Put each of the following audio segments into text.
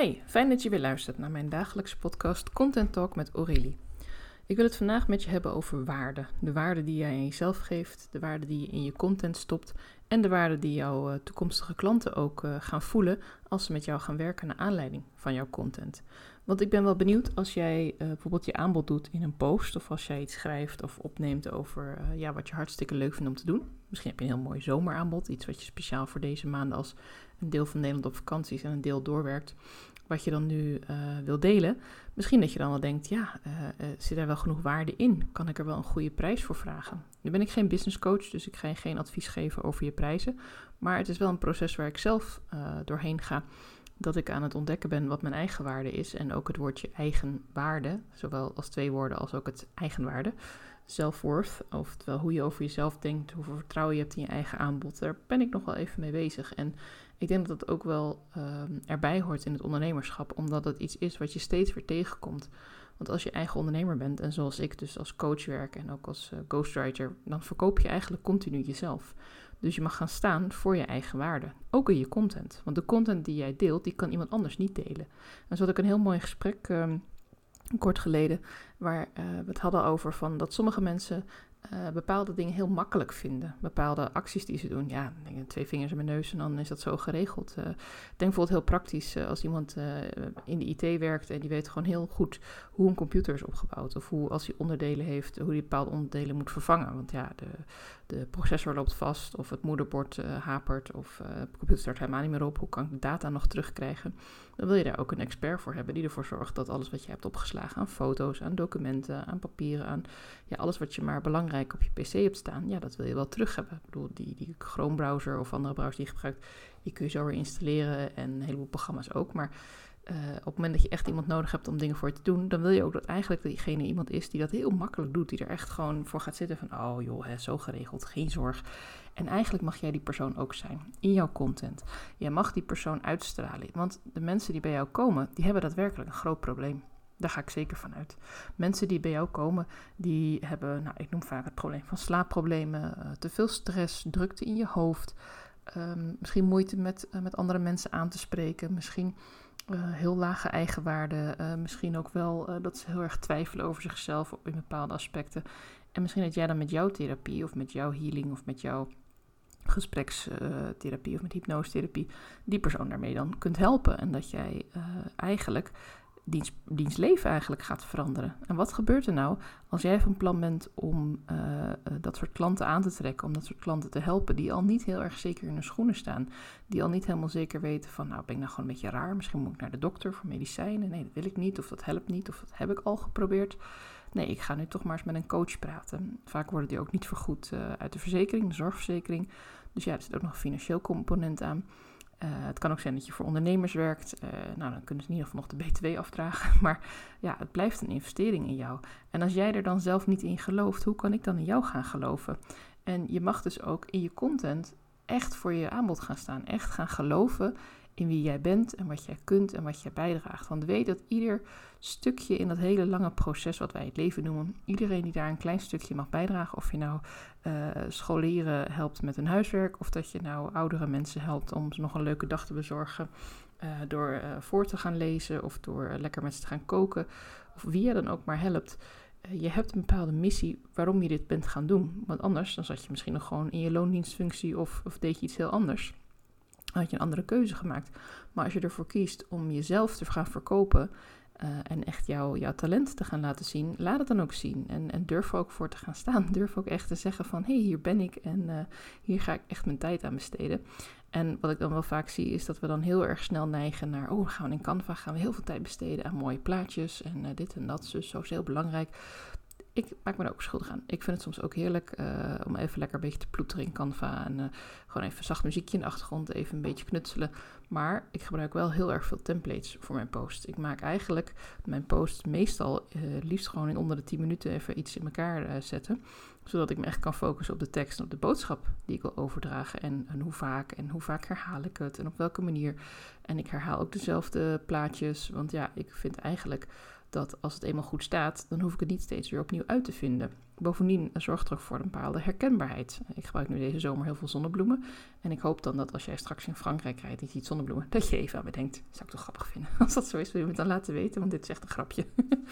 Hi, fijn dat je weer luistert naar mijn dagelijkse podcast Content Talk met Aurélie. Ik wil het vandaag met je hebben over waarde. De waarde die jij aan jezelf geeft, de waarde die je in je content stopt en de waarde die jouw eh, toekomstige klanten ook uh, gaan voelen als ze met jou gaan werken naar aanleiding van jouw content. Want ik ben wel benieuwd als jij uh, bijvoorbeeld je aanbod doet in een post of als jij iets schrijft of opneemt over ja, wat je hartstikke leuk vindt om te doen. Misschien heb je een heel mooi zomeraanbod, iets wat je speciaal voor deze maanden als een deel van Nederland op vakanties en een deel doorwerkt, wat je dan nu uh, wil delen. Misschien dat je dan wel denkt, ja, zit er wel genoeg waarde in? Kan ik er wel een goede prijs voor vragen? Nu ben ik geen business coach, dus ik ga je geen advies geven over je prijzen. Maar het is wel een proces waar ik zelf doorheen ga. Dat ik aan het ontdekken ben wat mijn eigen waarde is. En ook het woordje eigenwaarde, zowel als twee woorden als ook het eigenwaarde self-worth, oftewel hoe je over jezelf denkt, hoeveel vertrouwen je hebt in je eigen aanbod, daar ben ik nog wel even mee bezig. En ik denk dat dat ook wel um, erbij hoort in het ondernemerschap, omdat het iets is wat je steeds weer tegenkomt. Want als je eigen ondernemer bent, en zoals ik dus als coach werk en ook als uh, ghostwriter, dan verkoop je eigenlijk continu jezelf. Dus je mag gaan staan voor je eigen waarde, ook in je content. Want de content die jij deelt, die kan iemand anders niet delen. En zo had ik een heel mooi gesprek um, kort geleden, waar uh, we het hadden over van dat sommige mensen uh, bepaalde dingen heel makkelijk vinden. Bepaalde acties die ze doen. Ja, twee vingers in mijn neus en dan is dat zo geregeld. Uh, denk bijvoorbeeld heel praktisch uh, als iemand in de IT werkt en die weet gewoon heel goed hoe een computer is opgebouwd. Of hoe als hij onderdelen heeft, hoe hij bepaalde onderdelen moet vervangen. Want ja, de, de processor loopt vast of het moederbord hapert of de computer start helemaal niet meer op. Hoe kan ik de data nog terugkrijgen? Dan wil je daar ook een expert voor hebben die ervoor zorgt dat alles wat je hebt opgeslagen aan foto's, aan documenten, aan papieren, aan ja, alles wat je maar belangrijk op je PC hebt staan, ja, dat wil je wel terug hebben. Ik bedoel, die, die Chrome browser of andere browser die je gebruikt, die kun je zo weer installeren en een heleboel programma's ook. Maar uh, op het moment dat je echt iemand nodig hebt om dingen voor je te doen, dan wil je ook dat eigenlijk diegene iemand is die dat heel makkelijk doet. Die er echt gewoon voor gaat zitten van, oh joh, hè, zo geregeld, geen zorg. En eigenlijk mag jij die persoon ook zijn in jouw content. Jij mag die persoon uitstralen. Want de mensen die bij jou komen, die hebben daadwerkelijk een groot probleem. Daar ga ik zeker van uit. Mensen die bij jou komen, die hebben, nou, ik noem vaak het probleem van slaapproblemen, uh, te veel stress, drukte in je hoofd, um, misschien moeite met, uh, met andere mensen aan te spreken, misschien uh, heel lage eigenwaarde, misschien ook wel dat ze heel erg twijfelen over zichzelf in bepaalde aspecten. En misschien dat jij dan met jouw therapie of met jouw healing of met jouw gesprekstherapie of met hypnosetherapie die persoon daarmee dan kunt helpen. En dat jij eigenlijk diens, eigenlijk gaat veranderen. En wat gebeurt er nou als jij van plan bent om uh, dat soort klanten aan te trekken, om dat soort klanten te helpen, die al niet heel erg zeker in hun schoenen staan, die al niet helemaal zeker weten van, nou ben ik nou gewoon een beetje raar, misschien moet ik naar de dokter voor medicijnen, nee dat wil ik niet, of dat helpt niet, of dat heb ik al geprobeerd. Nee, ik ga nu toch maar eens met een coach praten. Vaak worden die ook niet vergoed uh, uit de verzekering, de zorgverzekering. Dus ja, er zit ook nog een financieel component aan. Uh, het kan ook zijn dat je voor ondernemers werkt. Uh, nou, dan kunnen ze in ieder geval nog de BTW afdragen. Maar ja, het blijft een investering in jou. En als jij er dan zelf niet in gelooft, hoe kan ik dan in jou gaan geloven? En je mag dus ook in je content echt voor je aanbod gaan staan. Echt gaan geloven in wie jij bent en wat jij kunt en wat jij bijdraagt. Want weet dat ieder stukje in dat hele lange proces wat wij het leven noemen, iedereen die daar een klein stukje mag bijdragen, of je nou uh, scholieren helpt met hun huiswerk, of dat je nou oudere mensen helpt om ze nog een leuke dag te bezorgen uh, door uh, voor te gaan lezen of door lekker met ze te gaan koken, of wie je dan ook maar helpt. Je hebt een bepaalde missie waarom je dit bent gaan doen. Want anders dan zat je misschien nog gewoon in je loondienstfunctie of, of deed je iets heel anders had je een andere keuze gemaakt. Maar als je ervoor kiest om jezelf te gaan verkopen uh, en echt jouw, jouw talent te gaan laten zien, laat het dan ook zien. En, en durf er ook voor te gaan staan. Durf ook echt te zeggen van, hé, hey, hier ben ik en uh, hier ga ik echt mijn tijd aan besteden. En wat ik dan wel vaak zie, is dat we dan heel erg snel neigen naar, oh, gaan in Canva, gaan we heel veel tijd besteden aan mooie plaatjes en uh, dit en dat. Dus zo is heel belangrijk ik maak me ook schuldig aan. Ik vind het soms ook heerlijk uh, om even lekker een beetje te ploeteren in Canva. En uh, gewoon even zacht muziekje in de achtergrond, even een beetje knutselen. Maar ik gebruik wel heel erg veel templates voor mijn post. Ik maak eigenlijk mijn post meestal uh, liefst gewoon in onder de 10 minuten even iets in elkaar zetten. Zodat ik me echt kan focussen op de tekst en op de boodschap die ik wil overdragen. En, en hoe vaak en hoe vaak herhaal ik het en op welke manier. En ik herhaal ook dezelfde plaatjes. Want ja, ik vind eigenlijk dat als het eenmaal goed staat, dan hoef ik het niet steeds weer opnieuw uit te vinden. Bovendien zorgt het ook voor een bepaalde herkenbaarheid. Ik gebruik nu deze zomer heel veel zonnebloemen. En ik hoop dan dat als jij straks in Frankrijk rijdt en je ziet zonnebloemen, dat je even aan me denkt. Zou ik toch grappig vinden. Als dat zo is, wil je me dan laten weten, want dit is echt een grapje.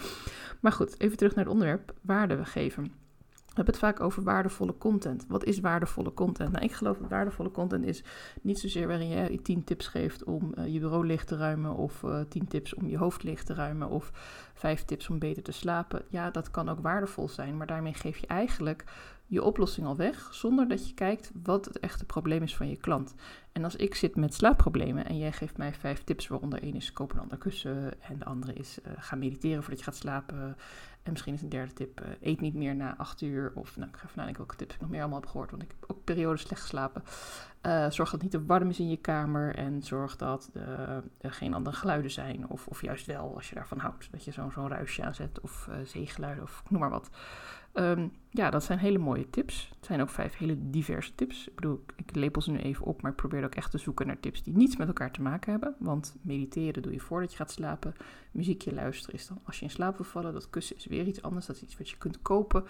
maar goed, even terug naar het onderwerp waarde geven. We hebben het vaak over waardevolle content. Wat is waardevolle content? Nou, ik geloof dat waardevolle content is niet zozeer waarin je 10 tips geeft om uh, je bureau licht te ruimen, of eh, 10 tips om je hoofd licht te ruimen, of 5 tips om beter te slapen. Ja, dat kan ook waardevol zijn, maar daarmee geef je eigenlijk je oplossing al weg, zonder dat je kijkt wat het echte probleem is van je klant. En als ik zit met slaapproblemen en jij geeft mij vijf tips, waaronder één is koop een ander kussen en de andere is uh, ga mediteren voordat je gaat slapen en misschien is een derde tip, uh, eet niet meer na acht uur. Of nou, ik ga even welke tips ik nog meer allemaal heb gehoord. Want ik heb ook periodes slecht geslapen. Uh, zorg dat het niet te warm is in je kamer. En zorg dat er geen andere geluiden zijn. Of, of juist wel, als je daarvan houdt. Dat je zo'n zo'n ruisje aanzet. Of zeegeluiden of noem maar wat. Um, ja, dat zijn hele mooie tips. Het zijn ook vijf hele diverse tips. Ik bedoel, ik lepel ze nu even op, maar ik probeer ook echt te zoeken naar tips die niets met elkaar te maken hebben. Want mediteren doe je voordat je gaat slapen. Muziekje luisteren is dan als je in slaap wil vallen. Dat kussen is weer iets anders. Dat is iets wat je kunt kopen.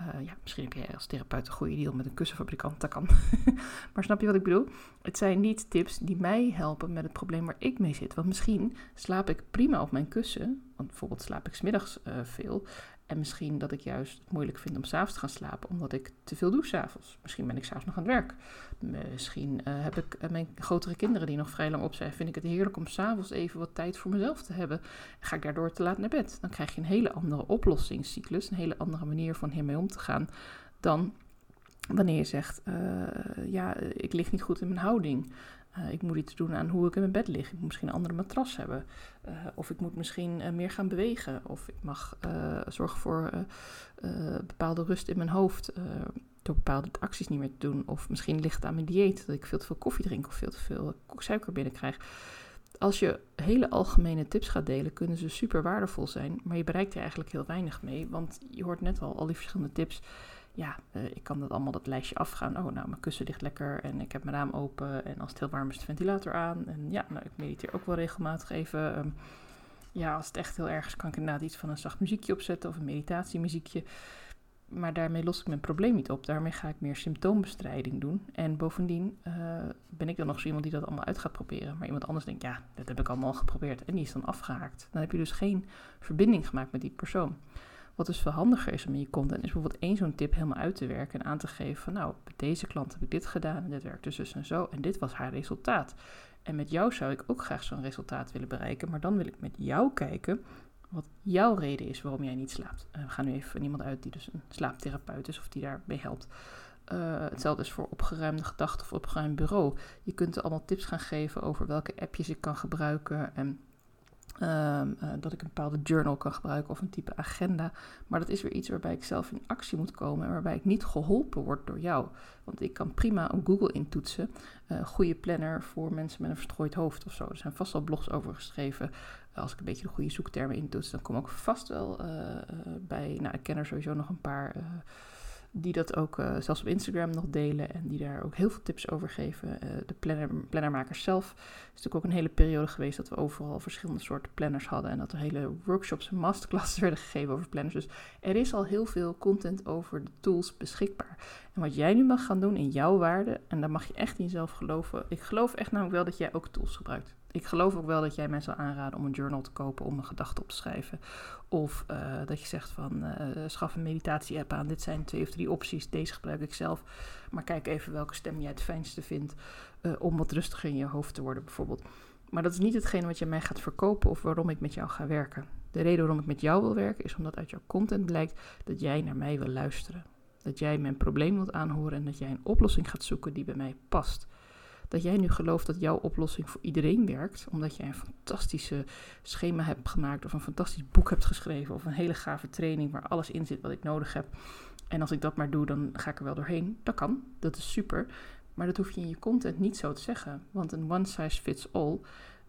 Uh, ja, misschien heb jij als therapeut een goede deal met een kussenfabrikant, dat kan. maar snap je wat ik bedoel? Het zijn niet tips die mij helpen met het probleem waar ik mee zit. Want misschien slaap ik prima op mijn kussen. Want bijvoorbeeld slaap ik smiddags uh, veel. En misschien dat ik juist het moeilijk vind om s'avonds te gaan slapen, omdat ik te veel doe s'avonds. Misschien ben ik s'avonds nog aan het werk. Misschien uh, heb ik uh, mijn grotere kinderen die nog vrij lang op zijn. Vind ik het heerlijk om s'avonds even wat tijd voor mezelf te hebben. Ga ik daardoor te laat naar bed. Dan krijg je een hele andere oplossingscyclus, een hele andere manier van hiermee om te gaan dan wanneer je zegt, uh, ja, ik lig niet goed in mijn houding. Uh, ik moet iets doen aan hoe ik in mijn bed lig. Ik moet misschien een andere matras hebben. Uh, of ik moet misschien uh, meer gaan bewegen. Of ik mag zorgen voor bepaalde rust in mijn hoofd. door bepaalde acties niet meer te doen. Of misschien ligt het aan mijn dieet. Dat ik veel te veel koffie drink of veel te veel suiker binnenkrijg. Als je hele algemene tips gaat delen, kunnen ze super waardevol zijn. Maar je bereikt er eigenlijk heel weinig mee. Want je hoort net al, al die verschillende tips ja, uh, ik kan dat allemaal dat lijstje afgaan. Oh, nou, mijn kussen ligt lekker en ik heb mijn raam open. En als het heel warm is, de ventilator aan. En ja, nou, ik mediteer ook wel regelmatig even. Um, ja, als het echt heel erg is, kan ik inderdaad iets van een zacht muziekje opzetten of een meditatiemuziekje. Maar daarmee los ik mijn probleem niet op. Daarmee ga ik meer symptoombestrijding doen. En bovendien uh, ben ik dan nog zo iemand die dat allemaal uit gaat proberen. Maar iemand anders denkt, ja, dat heb ik allemaal geprobeerd. En die is dan afgehaakt. Dan heb je dus geen verbinding gemaakt met die persoon. Wat dus veel handiger is om in je content, is bijvoorbeeld één zo'n tip helemaal uit te werken en aan te geven van nou, bij deze klant heb ik dit gedaan en dit werkt dus, dus en zo en dit was haar resultaat. En met jou zou ik ook graag zo'n resultaat willen bereiken, maar dan wil ik met jou kijken wat jouw reden is waarom jij niet slaapt. We gaan nu even van iemand uit die dus een slaaptherapeut is of die daarbij helpt. Uh, hetzelfde is voor opgeruimde gedachten of opgeruimd bureau. Je kunt er allemaal tips gaan geven over welke appjes ik kan gebruiken en Um, uh, dat ik een bepaalde journal kan gebruiken of een type agenda. Maar dat is weer iets waarbij ik zelf in actie moet komen en waarbij ik niet geholpen word door jou. Want ik kan prima op Google intoetsen. Uh, goede planner voor mensen met een verstrooid hoofd of zo. Er zijn vast wel blogs over geschreven. als ik een beetje de goede zoektermen intoets, dan kom ik vast wel bij. Nou, ik ken er sowieso nog een paar die dat ook uh, zelfs op Instagram nog delen en die daar ook heel veel tips over geven. Uh, de planner, plannermakers zelf is natuurlijk ook een hele periode geweest dat we overal verschillende soorten planners hadden en dat er hele workshops en masterclasses werden gegeven over planners. Dus er is al heel veel content over de tools beschikbaar. En wat jij nu mag gaan doen in jouw waarde, en daar mag je echt in jezelf geloven. Ik geloof echt namelijk wel dat jij ook tools gebruikt ik geloof ook wel dat jij mensen zal aanraden om een journal te kopen om een gedachte op te schrijven. Of uh, dat je zegt van uh, schaf een meditatie-app aan. Dit zijn twee of drie opties. Deze gebruik ik zelf. Maar kijk even welke stem jij het fijnste vindt uh, om wat rustiger in je hoofd te worden bijvoorbeeld. Maar dat is niet hetgene wat je mij gaat verkopen of waarom ik met jou ga werken. De reden waarom ik met jou wil werken is omdat uit jouw content blijkt dat jij naar mij wil luisteren. Dat jij mijn probleem wilt aanhoren en dat jij een oplossing gaat zoeken die bij mij past dat jij nu gelooft dat jouw oplossing voor iedereen werkt, omdat jij een fantastische schema hebt gemaakt of een fantastisch boek hebt geschreven of een hele gave training waar alles in zit wat ik nodig heb. En als ik dat maar doe, dan ga ik er wel doorheen. Dat kan, dat is super. Maar dat hoef je in je content niet zo te zeggen. Want een one size fits all.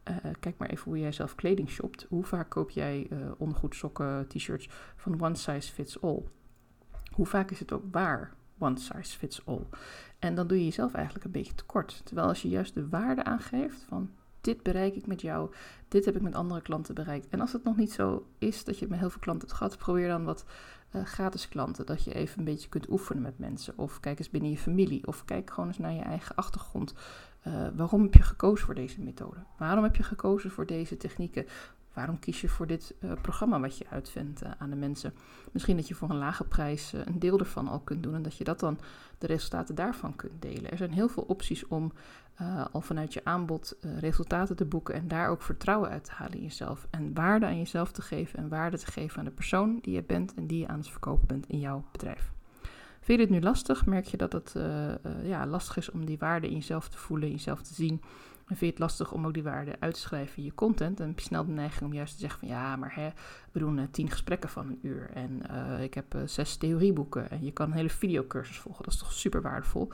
Uh, kijk maar even hoe jij zelf kleding shopt. Hoe vaak koop jij uh, ondergoed, sokken, t-shirts van one size fits all? Hoe vaak is het ook waar? One size fits all. En dan doe je jezelf eigenlijk een beetje tekort. Terwijl als je juist de waarde aangeeft van dit bereik ik met jou, dit heb ik met andere klanten bereikt. En als het nog niet zo is dat je met heel veel klanten hebt gehad, probeer dan wat uh, gratis klanten. Dat je even een beetje kunt oefenen met mensen. Of kijk eens binnen je familie. Of kijk gewoon eens naar je eigen achtergrond. Uh, waarom heb je gekozen voor deze methode? Waarom heb je gekozen voor deze technieken? Waarom kies je voor dit uh, programma wat je uitvindt uh, aan de mensen? Misschien dat je voor een lage prijs uh, een deel ervan al kunt doen en dat je dat dan de resultaten daarvan kunt delen. Er zijn heel veel opties om al vanuit je aanbod resultaten te boeken en daar ook vertrouwen uit te halen in jezelf. En waarde aan jezelf te geven en waarde te geven aan de persoon die je bent en die je aan het verkopen bent in jouw bedrijf. Vind je dit nu lastig? Merk je dat het ja, lastig is om die waarde in jezelf te voelen, in jezelf te zien? En vind je het lastig om ook die waarde uit te schrijven in je content? Dan heb je snel de neiging om juist te zeggen van ja, maar hè, we doen uh, tien gesprekken van een uur. En uh, ik heb uh, zes theorieboeken. En je kan een hele videocursus volgen. Dat is toch super waardevol?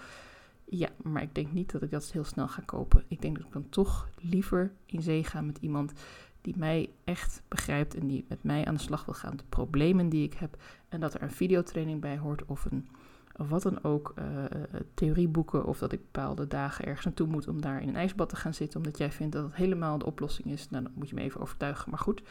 Ja, maar ik denk niet dat ik dat heel snel ga kopen. Ik denk dat ik dan toch liever in zee ga met iemand die mij echt begrijpt en die met mij aan de slag wil gaan. De problemen die ik heb. En dat er een videotraining bij hoort of een of wat dan ook, uh, theorieboeken of dat ik bepaalde dagen ergens naartoe moet om daar in een ijsbad te gaan zitten, omdat jij vindt dat het helemaal de oplossing is, nou, dan moet je me even overtuigen. Maar goed,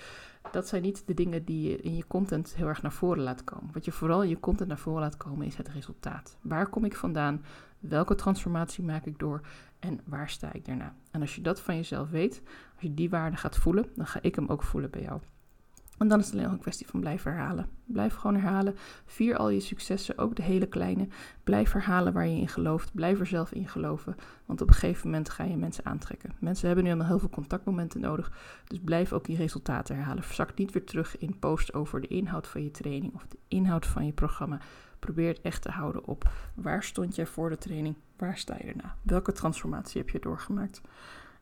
dat zijn niet de dingen die je in je content heel erg naar voren laat komen. Wat je vooral in je content naar voren laat komen is het resultaat. Waar kom ik vandaan? Welke transformatie maak ik door? En waar sta ik daarna? En als je dat van jezelf weet, als je die waarde gaat voelen, dan ga ik hem ook voelen bij jou. En dan is het alleen nog een kwestie van blijven herhalen. Blijf gewoon herhalen. Vier al je successen, ook de hele kleine. Blijf herhalen waar je in gelooft. Blijf er zelf in geloven. Want op een gegeven moment ga je mensen aantrekken. Mensen hebben nu helemaal heel veel contactmomenten nodig. Dus blijf ook die resultaten herhalen. Verzak niet weer terug in posts over de inhoud van je training of de inhoud van je programma. Probeer het echt te houden op waar stond jij voor de training? Waar sta je erna? Welke transformatie heb je doorgemaakt?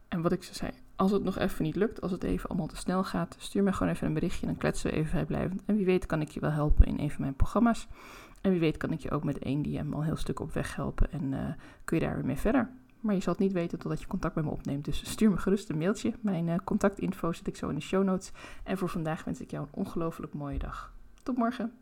En wat ik ze zei, als het nog even niet lukt, als het even allemaal te snel gaat, stuur me gewoon even een berichtje. Dan kletsen we even vrijblijvend. En wie weet kan ik je wel helpen in een van mijn programma's. En wie weet kan ik je ook met één DM al een heel stuk op weg helpen. En uh, kun je daar weer mee verder. Maar je zal het niet weten totdat je contact met me opneemt. Dus stuur me gerust een mailtje. Mijn uh, contactinfo zet ik zo in de show notes. En voor vandaag wens ik jou een ongelooflijk mooie dag. Tot morgen.